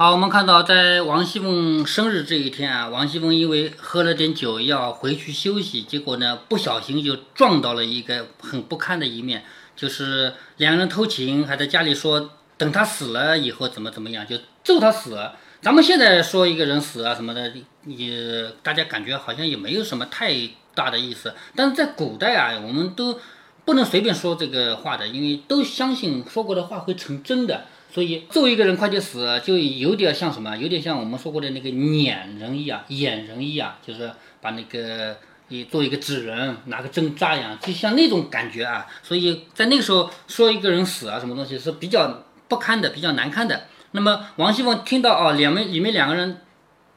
好，我们看到在王熙凤生日这一天啊，王熙凤因为喝了点酒要回去休息，结果呢不小心就撞到了一个很不堪的一面，就是两人偷情，还在家里说等他死了以后怎么怎么样，就咒他死。咱们现在说一个人死啊什么的，也大家感觉好像也没有什么太大的意思，但是在古代啊，我们都不能随便说这个话的，因为都相信说过的话会成真的。所以揍一个人快点死，就有点像什么？有点像我们说过的那个撵人一样，演人一样，就是把那个你做一个纸人，拿个针扎一样，就像那种感觉啊。所以在那个时候说一个人死啊，什么东西是比较不堪的，比较难堪的。那么王熙凤听到哦，两面里面两个人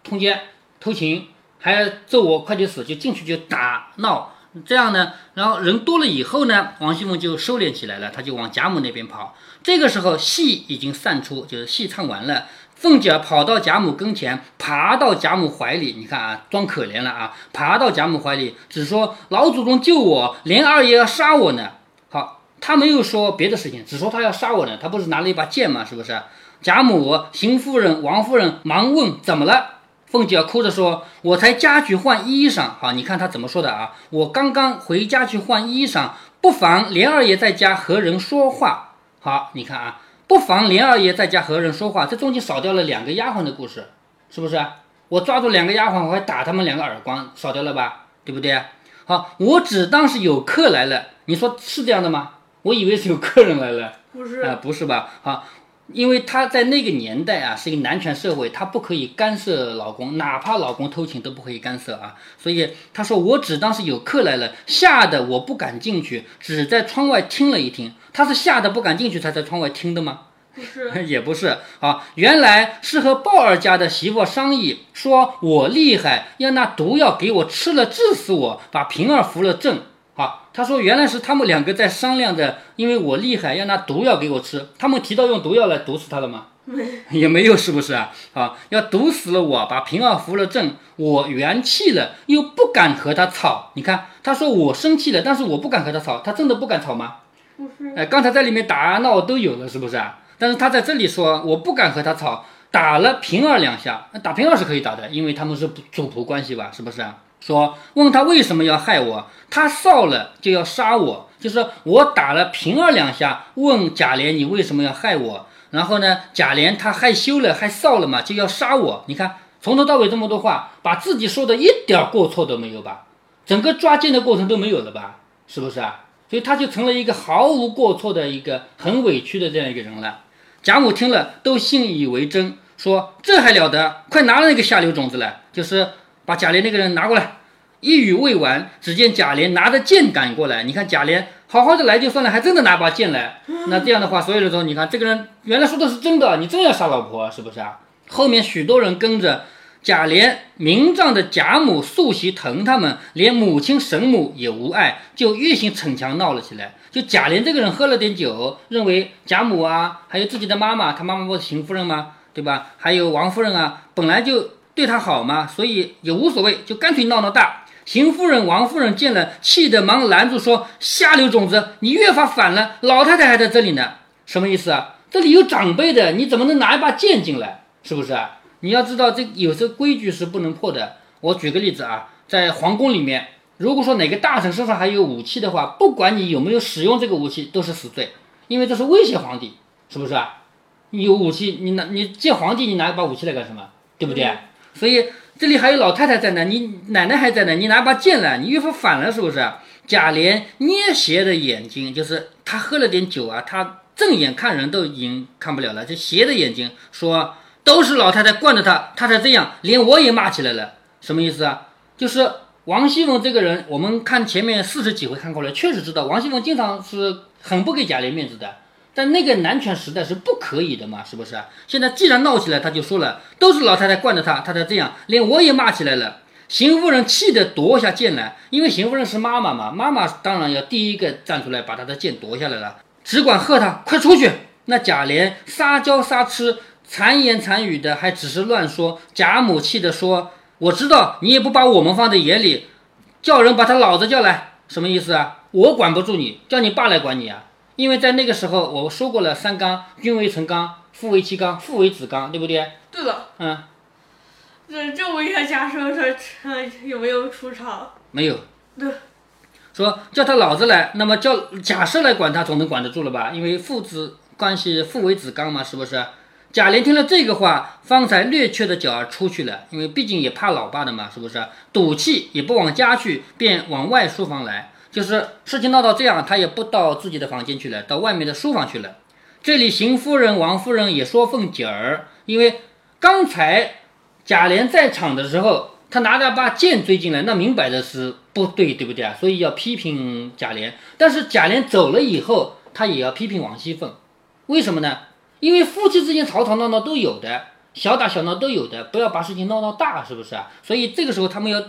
通奸偷情，还揍我快点死，就进去就打闹。这样呢，然后人多了以后呢，王熙凤就收敛起来了，她就往贾母那边跑。这个时候戏已经散出，就是戏唱完了。凤姐跑到贾母跟前，爬到贾母怀里，你看啊，装可怜了啊，爬到贾母怀里，只说老祖宗救我，连二爷要杀我呢。好，他没有说别的事情，只说他要杀我呢。他不是拿了一把剑吗？是不是？贾母、邢夫人、王夫人忙问怎么了。凤姐哭着说：“我才家去换衣裳。好，你看她怎么说的啊？我刚刚回家去换衣裳，不妨莲二爷在家和人说话。好，你看啊，不妨莲二爷在家和人说话。这中间少掉了两个丫鬟的故事，是不是？我抓住两个丫鬟，我还打他们两个耳光，少掉了吧？对不对？好，我只当是有客来了。你说是这样的吗？我以为是有客人来了，不是啊，不是吧？好。”因为他在那个年代啊，是一个男权社会，他不可以干涉老公，哪怕老公偷情都不可以干涉啊。所以他说：“我只当是有客来了，吓得我不敢进去，只在窗外听了一听。”他是吓得不敢进去才在窗外听的吗？不是，也不是啊。原来是和鲍二家的媳妇商议，说我厉害，要拿毒药给我吃了，治死我，把平儿扶了正。好，他说原来是他们两个在商量着，因为我厉害，要拿毒药给我吃。他们提到用毒药来毒死他了吗？没，也没有，是不是啊？啊，要毒死了我，把平儿扶了正，我元气了，又不敢和他吵。你看，他说我生气了，但是我不敢和他吵，他真的不敢吵吗？不是，哎，刚才在里面打闹都有了，是不是啊？但是他在这里说我不敢和他吵，打了平儿两下，打平儿是可以打的，因为他们是主仆关系吧，是不是啊？说问他为什么要害我，他臊了就要杀我，就是我打了平儿两下，问贾琏你为什么要害我，然后呢，贾琏他害羞了，还臊了嘛，就要杀我。你看从头到尾这么多话，把自己说的一点过错都没有吧，整个抓奸的过程都没有了吧，是不是啊？所以他就成了一个毫无过错的一个很委屈的这样一个人了。贾母听了都信以为真，说这还了得，快拿了那个下流种子来，就是。把贾琏那个人拿过来，一语未完，只见贾琏拿着剑赶过来。你看贾琏好好的来就算了，还真的拿把剑来。那这样的话，所有人说，你看这个人原来说的是真的，你真要杀老婆是不是啊？后面许多人跟着贾琏，明仗的贾母、素席疼他们，连母亲神母也无碍，就越行逞强闹了起来。就贾琏这个人喝了点酒，认为贾母啊，还有自己的妈妈，他妈妈不是邢夫人吗？对吧？还有王夫人啊，本来就。对他好嘛，所以也无所谓，就干脆闹闹大。邢夫人、王夫人见了，气得忙拦住说：“下流种子，你越发反了！老太太还在这里呢，什么意思啊？这里有长辈的，你怎么能拿一把剑进来？是不是啊？你要知道，这有些规矩是不能破的。我举个例子啊，在皇宫里面，如果说哪个大臣身上还有武器的话，不管你有没有使用这个武器，都是死罪，因为这是威胁皇帝，是不是啊？你有武器，你拿你见皇帝，你拿一把武器来干什么？对不对？”所以这里还有老太太在呢，你奶奶还在呢，你拿把剑来，你岳父反了是不是？贾琏捏斜的眼睛，就是他喝了点酒啊，他正眼看人都已经看不了了，就斜的眼睛说，都是老太太惯着他，他才这样，连我也骂起来了，什么意思啊？就是王熙凤这个人，我们看前面四十几回看过来，确实知道王熙凤经常是很不给贾琏面子的。但那个男权时代是不可以的嘛，是不是？现在既然闹起来，他就说了，都是老太太惯着他，他才这样，连我也骂起来了。邢夫人气得夺下剑来，因为邢夫人是妈妈嘛，妈妈当然要第一个站出来把她的剑夺下来了，只管喝他快出去。那贾琏撒娇撒痴，谗言谗语的，还只是乱说。贾母气的说：“我知道你也不把我们放在眼里，叫人把他老子叫来，什么意思啊？我管不住你，叫你爸来管你啊。”因为在那个时候，我说过了，三纲：君为臣纲，父为妻纲，父为子纲，对不对？对的，嗯，这这我一下贾生说他有没有出场？没有。对，说叫他老子来，那么叫贾赦来管他，总能管得住了吧？因为父子关系，父为子纲嘛，是不是？贾琏听了这个话，方才略缺的脚儿出去了，因为毕竟也怕老爸的嘛，是不是？赌气也不往家去，便往外书房来。就是事情闹到这样，他也不到自己的房间去了，到外面的书房去了。这里邢夫人、王夫人也说凤姐儿，因为刚才贾琏在场的时候，他拿着把剑追进来，那明摆的是不对，对不对啊？所以要批评贾琏。但是贾琏走了以后，他也要批评王熙凤，为什么呢？因为夫妻之间吵吵闹闹都有的，小打小闹都有的，不要把事情闹到大，是不是啊？所以这个时候他们要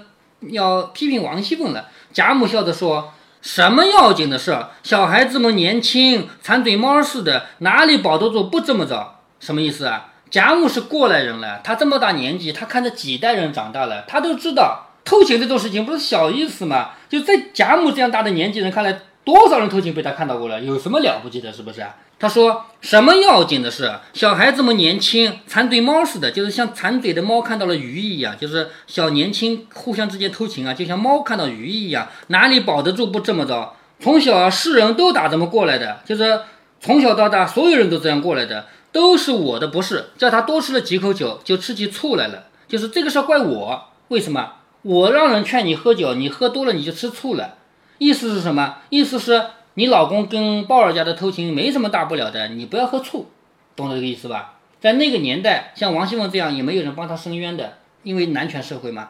要批评王熙凤了。贾母笑着说：“什么要紧的事？小孩子们年轻，馋嘴猫似的，哪里保得住不这么着？什么意思啊？贾母是过来人了，她这么大年纪，她看着几代人长大了，她都知道偷钱这种事情不是小意思嘛？就在贾母这样大的年纪人看来，多少人偷情被他看到过了，有什么了不起的？是不是？”他说：“什么要紧的事？小孩子们年轻，馋嘴猫似的，就是像馋嘴的猫看到了鱼一样，就是小年轻互相之间偷情啊，就像猫看到鱼一样，哪里保得住不这么着？从小世人都打这么过来的，就是从小到大所有人都这样过来的，都是我的不是。叫他多吃了几口酒，就吃起醋来了，就是这个事儿怪我。为什么？我让人劝你喝酒，你喝多了你就吃醋了。意思是什么？意思是。”你老公跟鲍尔家的偷情没什么大不了的，你不要喝醋，懂这个意思吧？在那个年代，像王熙凤这样也没有人帮他伸冤的，因为男权社会嘛。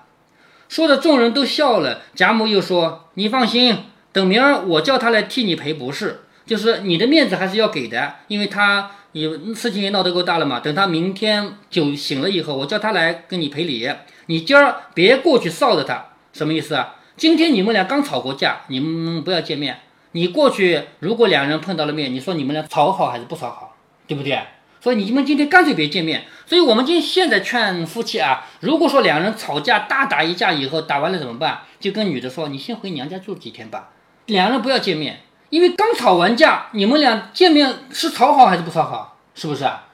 说的众人都笑了。贾母又说：“你放心，等明儿我叫他来替你赔不是，就是你的面子还是要给的，因为他你事情也闹得够大了嘛。等他明天酒醒了以后，我叫他来跟你赔礼。你今儿别过去臊着他，什么意思啊？今天你们俩刚吵过架，你们不要见面。”你过去，如果两人碰到了面，你说你们俩吵好还是不吵好，对不对？所以你们今天干脆别见面。所以我们今现在劝夫妻啊，如果说两人吵架大打一架以后，打完了怎么办？就跟女的说，你先回娘家住几天吧，两人不要见面，因为刚吵完架，你们俩见面是吵好还是不吵好？是不是啊？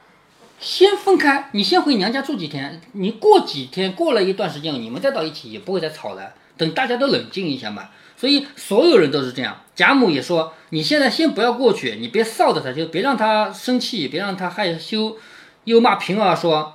先分开，你先回娘家住几天，你过几天过了一段时间，你们再到一起也不会再吵了。等大家都冷静一下嘛。所以所有人都是这样。贾母也说：“你现在先不要过去，你别臊着他，就别让他生气，别让他害羞。”又骂平儿说：“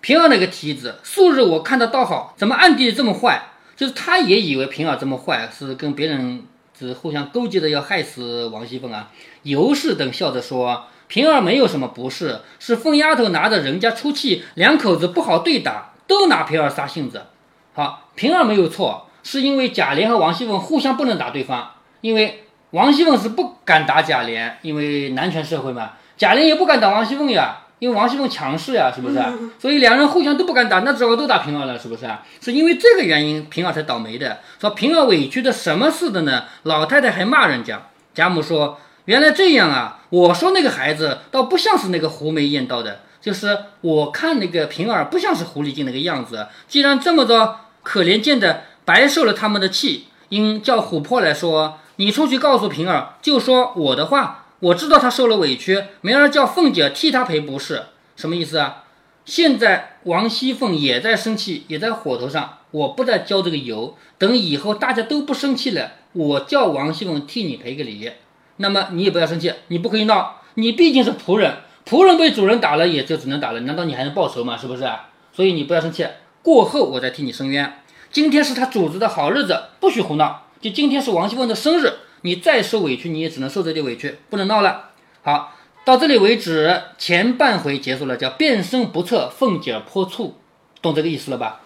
平儿那个蹄子，素日我看他倒好，怎么暗地里这么坏？就是他也以为平儿这么坏，是跟别人是互相勾结的，要害死王熙凤啊。”尤氏等笑着说：“平儿没有什么不是，是凤丫头拿着人家出气，两口子不好对打，都拿平儿撒性子。好，平儿没有错。”是因为贾琏和王熙凤互相不能打对方，因为王熙凤是不敢打贾琏，因为男权社会嘛。贾琏也不敢打王熙凤呀，因为王熙凤强势呀，是不是？所以两人互相都不敢打，那只好都打平儿了，是不是？是因为这个原因，平儿才倒霉的。说平儿委屈的什么似的呢？老太太还骂人家。贾母说：“原来这样啊！我说那个孩子倒不像是那个狐媚艳道的，就是我看那个平儿不像是狐狸精那个样子。既然这么着，可怜见的。”白受了他们的气，应叫琥珀来说：“你出去告诉平儿，就说我的话。我知道他受了委屈，明儿叫凤姐替他赔不是。什么意思啊？现在王熙凤也在生气，也在火头上。我不再浇这个油，等以后大家都不生气了，我叫王熙凤替你赔个礼。那么你也不要生气，你不可以闹。你毕竟是仆人，仆人被主人打了，也就只能打了。难道你还能报仇吗？是不是？所以你不要生气，过后我再替你伸冤。”今天是他主子的好日子，不许胡闹。就今天是王熙凤的生日，你再受委屈，你也只能受这点委屈，不能闹了。好，到这里为止，前半回结束了，叫变身不测，凤姐泼醋，懂这个意思了吧？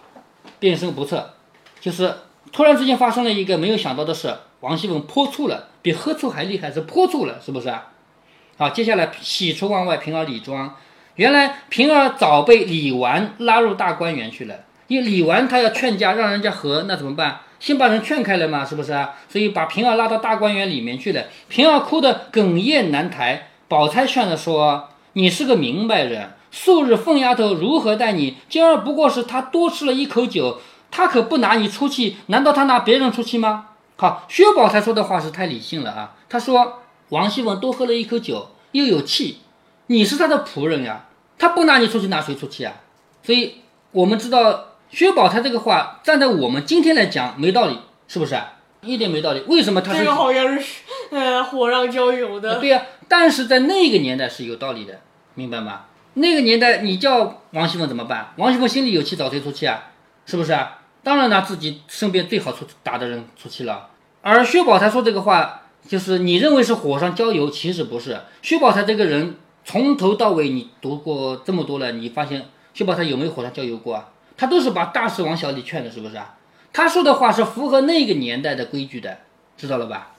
变身不测，就是突然之间发生了一个没有想到的事，王熙凤泼醋了，比喝醋还厉害，是泼醋了，是不是啊？好，接下来喜出望外，平儿李庄，原来平儿早被李纨拉入大观园去了。因为李纨他要劝架，让人家和，那怎么办？先把人劝开了嘛，是不是啊？所以把平儿拉到大观园里面去了。平儿哭得哽咽难抬，宝钗劝着说：“你是个明白人，素日凤丫头如何待你，今儿不过是她多吃了一口酒，她可不拿你出气，难道她拿别人出气吗？”好，薛宝钗说的话是太理性了啊。他说：“王熙凤多喝了一口酒，又有气，你是她的仆人呀，她不拿你出气，拿谁出气啊？”所以我们知道薛宝钗这个话站在我们今天来讲没道理，是不是啊？一点没道理。为什么他这个好像是呃火上浇油的。对呀、但是在那个年代是有道理的，明白吗？那个年代你叫王熙凤怎么办？王熙凤心里有气找谁出气啊？是不是啊？当然拿自己身边最好出打的人出气了。而薛宝钗说这个话，就是你认为是火上浇油，其实不是。薛宝钗这个人从头到尾你读过这么多了，你发现薛宝钗有没有火上浇油过啊？她都是把大事往小里劝的，是不是啊？她说的话是符合那个年代的规矩的，知道了吧？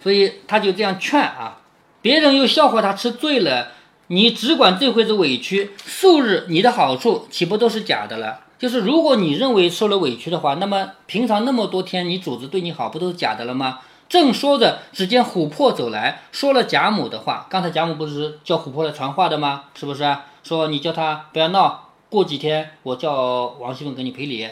所以他就这样劝啊，别人又笑话他吃醉了，你只管这回子委屈，素日你的好处岂不都是假的了？就是如果你认为受了委屈的话，那么平常那么多天你主子对你好，不都是假的了吗？正说着，只见琥珀走来，说了贾母的话。刚才贾母不是叫琥珀来传话的吗？是不是？说你叫他不要闹，过几天我叫王熙凤给你赔礼，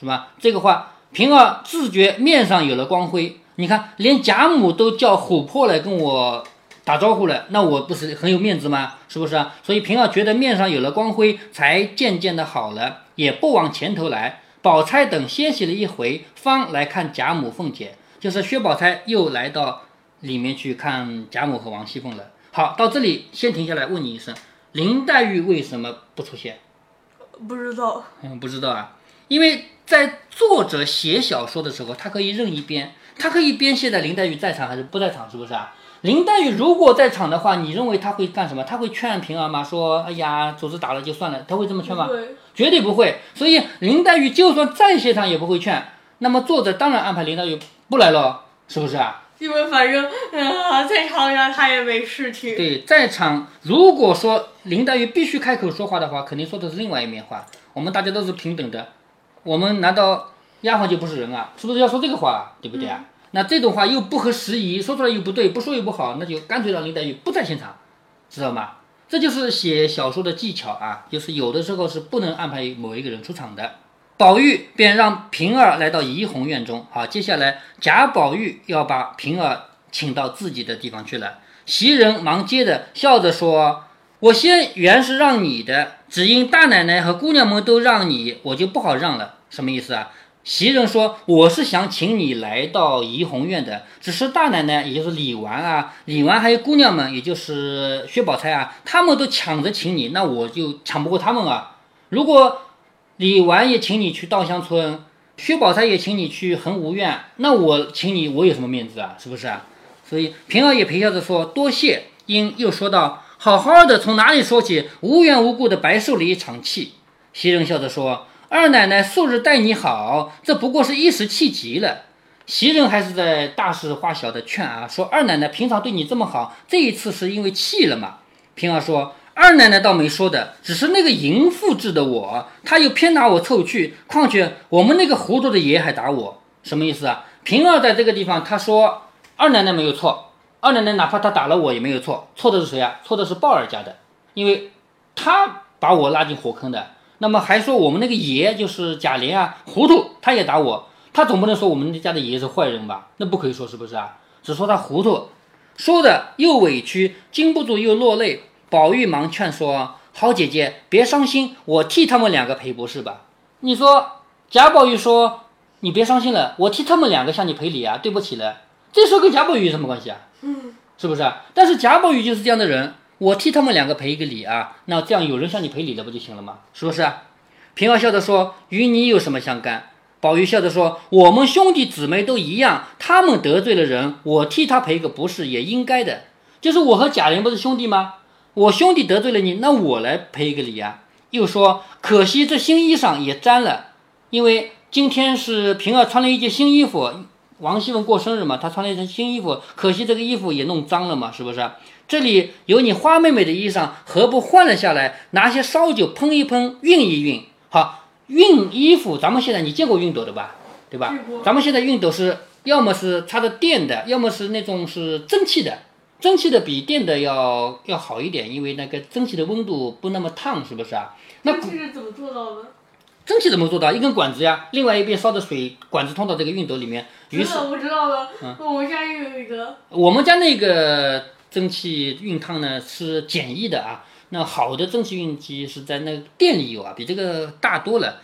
是吧？这个话，平儿自觉面上有了光辉。你看，连贾母都叫琥珀来跟我打招呼了，那我不是很有面子吗？是不是啊？所以平儿觉得面上有了光辉，才渐渐的好了，也不往前头来。宝钗等歇息了一回，方来看贾母、凤姐，就是薛宝钗又来到里面去看贾母和王熙凤了。好，到这里先停下来问你一声，林黛玉为什么不出现？不知道，嗯，不知道啊，因为在作者写小说的时候，他可以任意编，他可以编现在林黛玉在场还是不在场，是不是啊？林黛玉如果在场的话，你认为他会干什么？他会劝平儿吗？说，哎呀，主子打了就算了，他会这么劝吗？绝对不会。所以林黛玉就算在现场也不会劝。那么作者当然安排林黛玉不来了，是不是啊？因为反正呃在场上他也没事情。对，在场如果说林黛玉必须开口说话的话，肯定说的是另外一面话。我们大家都是平等的，我们难道丫鬟就不是人啊？是不是要说这个话啊？对不对啊？那这种话又不合时宜，说出来又不对，不说又不好，那就干脆让林黛玉不在现场，知道吗？这就是写小说的技巧啊，就是有的时候是不能安排某一个人出场的。宝玉便让平儿来到怡红院中。好，接下来贾宝玉要把平儿请到自己的地方去了。袭人忙接着笑着说：“我先原是让你的，只因大奶奶和姑娘们都让你，我就不好让了。什么意思啊？”袭人说：“我是想请你来到怡红院的，只是大奶奶，也就是李纨啊，李纨还有姑娘们，也就是薛宝钗啊，他们都抢着请你，那我就抢不过他们啊。如果李纨也请你去稻香村，薛宝钗也请你去恒芜院，那我请你，我有什么面子啊？是不是啊？所以平儿也陪笑着说多谢，因又说道：好好的从哪里说起？无缘无故的白受了一场气。袭人笑着说：二奶奶素日待你好，这不过是一时气急了。袭人还是在大事化小的劝啊，说二奶奶平常对你这么好，这一次是因为气了嘛？平儿说。二奶奶倒没说的，只是那个淫妇治的我，她又偏拿我凑去。况且我们那个糊涂的爷还打我，什么意思啊？平儿在这个地方，她说二奶奶没有错，二奶奶哪怕她打了我也没有错，错的是谁啊？错的是鲍尔家的，因为他把我拉进火坑的。那么还说我们那个爷就是贾琏啊，糊涂，他也打我，他总不能说我们家的爷是坏人吧？那不可以说是不是啊？只说他糊涂，说的又委屈，禁不住又落泪。宝玉忙劝说：“好姐姐，别伤心，我替他们两个赔不是吧？”你说贾宝玉说：“你别伤心了，我替他们两个向你赔礼啊，对不起了。”这时候跟贾宝玉有什么关系啊？嗯，是不是啊？但是贾宝玉就是这样的人，我替他们两个赔一个礼啊，那这样有人向你赔礼了不就行了吗？是不是？平儿笑着说：“与你有什么相干？”宝玉笑着说：“我们兄弟姊妹都一样，他们得罪了人，我替他赔个不是也应该的。就是我和贾琏不是兄弟吗？”我兄弟得罪了你，那我来赔一个礼啊！又说可惜这新衣裳也沾了，因为今天是平儿穿了一件新衣服，王熙凤过生日嘛，她穿了一身新衣服，可惜这个衣服也弄脏了嘛，是不是？这里有你花妹妹的衣裳，何不换了下来，拿些烧酒喷一喷，熨一熨？好，熨衣服，咱们现在你见过熨斗的吧？对吧？咱们现在熨斗是要么是插着电的，要么是那种是蒸汽的。蒸汽的比电的要要好一点，因为那个蒸汽的温度不那么烫，是不是啊？那这是怎么做到的？蒸汽怎么做到？一根管子呀，另外一边烧的水，管子通到这个熨斗里面。于是我知道了，我们家又有一个，我们家那个蒸汽熨烫呢是简易的啊，那好的蒸汽熨机是在那个店里有啊，比这个大多了。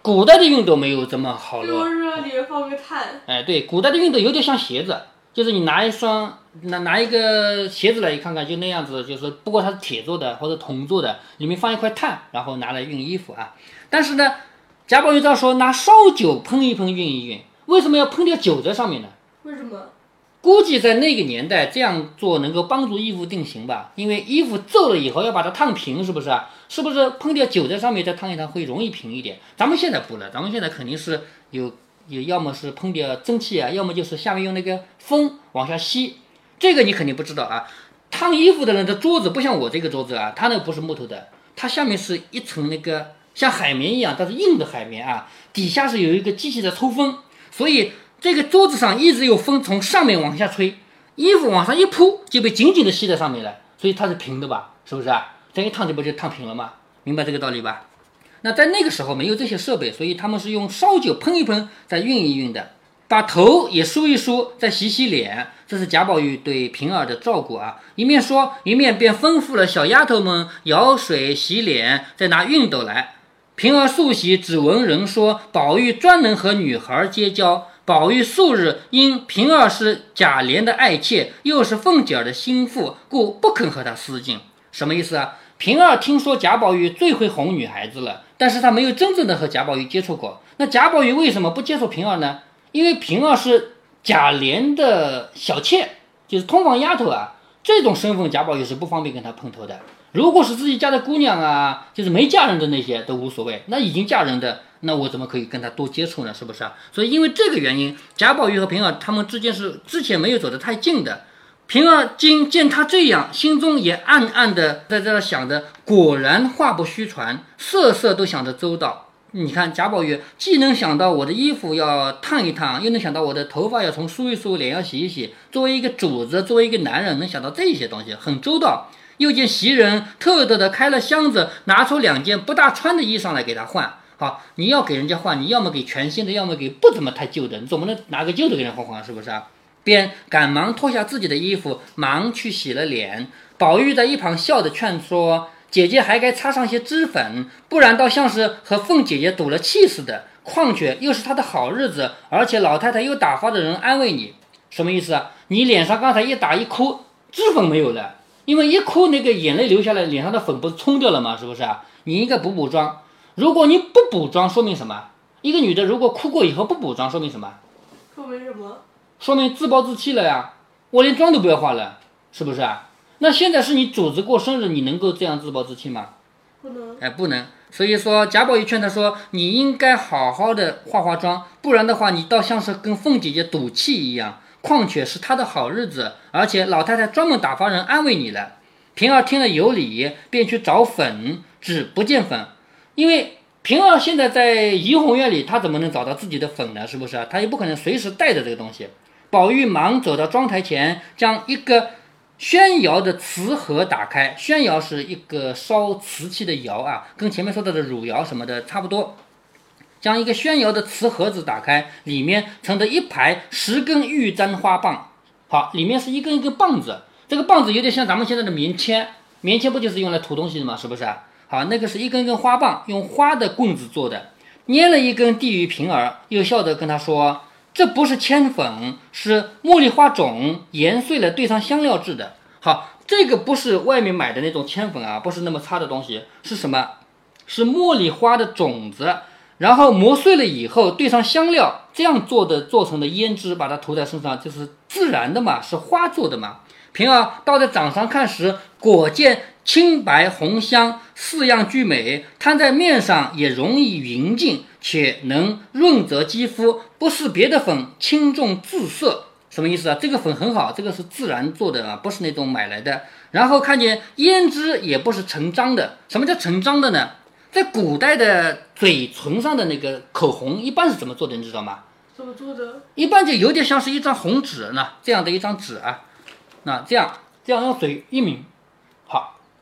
古代的熨斗没有这么好了。就是里面放个炭，哎，对，古代的熨斗有点像鞋子，就是你拿一双拿拿一个鞋子来一看看，就那样子，就是不过它是铁做的或者铜做的，里面放一块碳，然后拿来熨衣服啊。但是呢，贾宝玉照说拿烧酒喷一喷熨一熨，为什么要喷点酒在上面呢？为什么？估计在那个年代这样做能够帮助衣服定型吧，因为衣服皱了以后要把它烫平，是不是啊？是不是喷点酒在上面再烫一烫会容易平一点？咱们现在不了，咱们现在肯定是有有，要么是喷点蒸汽啊，要么就是下面用那个风往下吸。这个你肯定不知道啊。烫衣服的人的桌子不像我这个桌子啊，它那个不是木头的，它下面是一层那个像海绵一样，但是硬的海绵啊，底下是有一个机器在抽风，所以。这个桌子上一直有风从上面往下吹，衣服往上一铺就被紧紧的吸在上面了，所以它是平的吧？是不是啊？这样一烫这不就烫平了吗？明白这个道理吧？那在那个时候没有这些设备，所以他们是用烧酒喷一喷，再熨一熨的，把头也梳一梳，再洗洗脸。这是贾宝玉对平儿的照顾啊，一面说一面便吩咐了小丫头们舀水洗脸，再拿熨斗来。平儿素喜，只闻人说宝玉专能和女孩结交。宝玉素日因平儿是贾琏的爱妾，又是凤姐儿的心腹，故不肯和她私近。什么意思啊？平儿听说贾宝玉最会哄女孩子了，但是他没有真正的和贾宝玉接触过。那贾宝玉为什么不接触平儿呢？因为平儿是贾琏的小妾，就是通房丫头啊，这种身份贾宝玉是不方便跟他碰头的。如果是自己家的姑娘啊，就是没嫁人的那些都无所谓，那已经嫁人的。那我怎么可以跟他多接触呢？是不是啊？所以因为这个原因，贾宝玉和平儿他们之间是之前没有走得太近的。平儿今见他这样，心中也暗暗的在这想着，果然话不虚传，色色都想得周到。你看贾宝玉既能想到我的衣服要烫一烫，又能想到我的头发要从梳一梳，脸要洗一洗。作为一个主子，作为一个男人，能想到这些东西很周到。又见袭人特特的开了箱子，拿出两件不大穿的衣裳来给他换。好，你要给人家换，你要么给全新的，要么给不怎么太旧的，你总不能拿个旧的给人换换，是不是啊？便赶忙脱下自己的衣服，忙去洗了脸。宝玉在一旁笑着劝说：“姐姐还该擦上些脂粉，不然倒像是和凤姐姐赌了气似的。况且又是她的好日子，而且老太太又打发的人安慰你，什么意思啊？你脸上刚才一打一哭，脂粉没有了，因为一哭那个眼泪流下来，脸上的粉不是冲掉了吗？是不是啊？你应该补补妆。”如果你不补妆，说明什么？一个女的如果哭过以后不补妆，说明什么？说明什么？说明自暴自弃了呀！我连妆都不要化了，是不是啊？那现在是你主子过生日，你能够这样自暴自弃吗？不能。哎，不能。所以说，贾宝玉劝他说：“你应该好好的化化妆，不然的话，你倒像是跟凤姐姐赌气一样。况且是她的好日子，而且老太太专门打发人安慰你了。”平儿听了有理，便去找粉，只不见粉。因为平儿现在在怡红院里，她怎么能找到自己的粉呢？是不是啊？她也不可能随时带着这个东西。宝玉忙走到妆台前，将一个宣窑的瓷盒打开。宣窑是一个烧瓷器的窑啊，跟前面说到的汝窑什么的差不多。将一个宣窑的瓷盒子打开，里面盛着一排十根玉簪花棒。好，里面是一根一根棒子，这个棒子有点像咱们现在的棉签，棉签不就是用来涂东西的吗？是不是啊？好，那个是一根根花棒，用花的棍子做的，捏了一根递于平儿，又笑着跟他说：“这不是铅粉，是茉莉花种研碎了兑上香料制的。好，这个不是外面买的那种铅粉啊，不是那么差的东西，是什么？是茉莉花的种子，然后磨碎了以后兑上香料，这样做的做成的胭脂，把它涂在身上，就是自然的嘛，是花做的嘛。平儿倒在掌上看时，果见。”青白红香四样俱美，摊在面上也容易匀净，且能润泽肌肤，不是别的粉轻重自色。什么意思啊？这个粉很好，这个是自然做的啊，不是那种买来的。然后看见胭脂也不是成章的。什么叫成章的呢？在古代的嘴唇上的那个口红一般是怎么做的？你知道吗？怎么做的？一般就有点像是一张红纸呢，这样的一张纸啊，那这样这样用嘴一抿，好。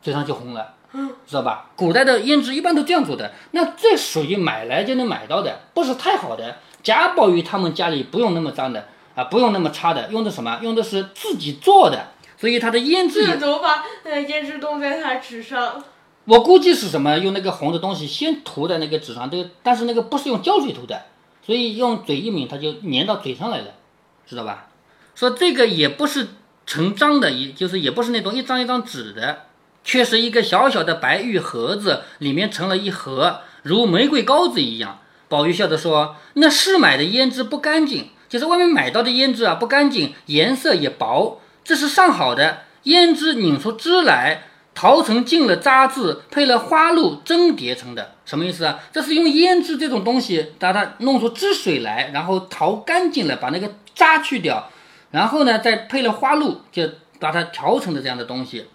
嘴上就红了，嗯知道吧？古代的胭脂一般都这样做的，那这属于买来就能买到的，不是太好的。贾宝玉他们家里不用那么脏的啊，不用那么差的，用的什么？用的是自己做的。所以他的胭脂也这怎么把呃胭脂冻在他纸上？我估计是什么？用那个红的东西先涂在那个纸上，这个但是那个不是用胶水涂的，所以用嘴一抿，它就粘到嘴上来了，知道吧？说这个也不是成张的，也就是也不是那种一张一张纸的，却是一个小小的白玉盒子，里面盛了一盒如玫瑰膏子一样。宝玉笑着说：“那试买的胭脂不干净，就是外面买到的胭脂啊，不干净，颜色也薄。这是上好的胭脂，拧出汁来。”陶成进了渣质，配了花露蒸叠成的，什么意思啊？这是用胭脂这种东西，把它弄出汁水来，然后淘干净了，把那个渣去掉，然后呢，再配了花露，就把它调成的这样的东西。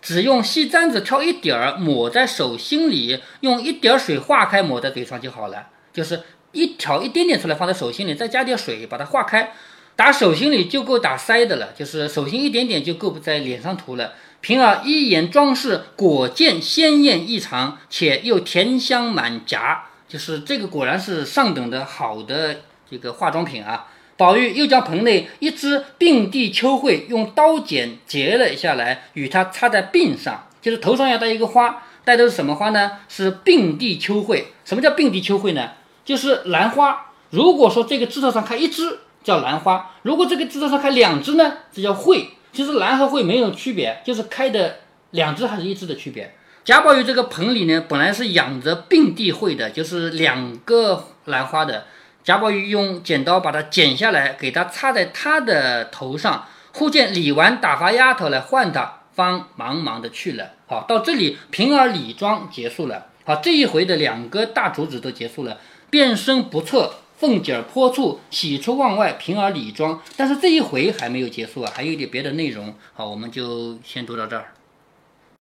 只用细簪子挑一点儿，抹在手心里，用一点水化开，抹在嘴上就好了。就是一挑一点点出来，放在手心里，再加点水把它化开，打手心里就够打腮的了。就是手心一点点就够在脸上涂了。平儿一眼装饰，果见鲜艳异常，且又甜香满颊，就是这个果然是上等的好的这个化妆品啊！宝玉又将盆内一枝并蒂秋蕙用刀剪截了下来，与他插在鬓上，就是头上要戴一个花，戴的是什么花呢？是并蒂秋蕙。什么叫并蒂秋蕙呢？就是兰花。如果说这个枝头上开一枝，叫兰花；如果这个枝头上开两枝呢，这叫蕙。其实兰和蕙没有区别，就是开的两枝还是一枝的区别。贾宝玉这个盆里呢，本来是养着并蒂蕙的，就是两个兰花的。贾宝玉用剪刀把它剪下来，给它插在他的头上。忽见李纨打发丫头来唤他，方忙忙的去了。好，到这里平儿李庄结束了。好，这一回的两个大主旨都结束了，变身不测。凤姐泼醋，喜出望外，平儿李庄，但是这一回还没有结束啊，还有一点别的内容。好，我们就先读到这儿。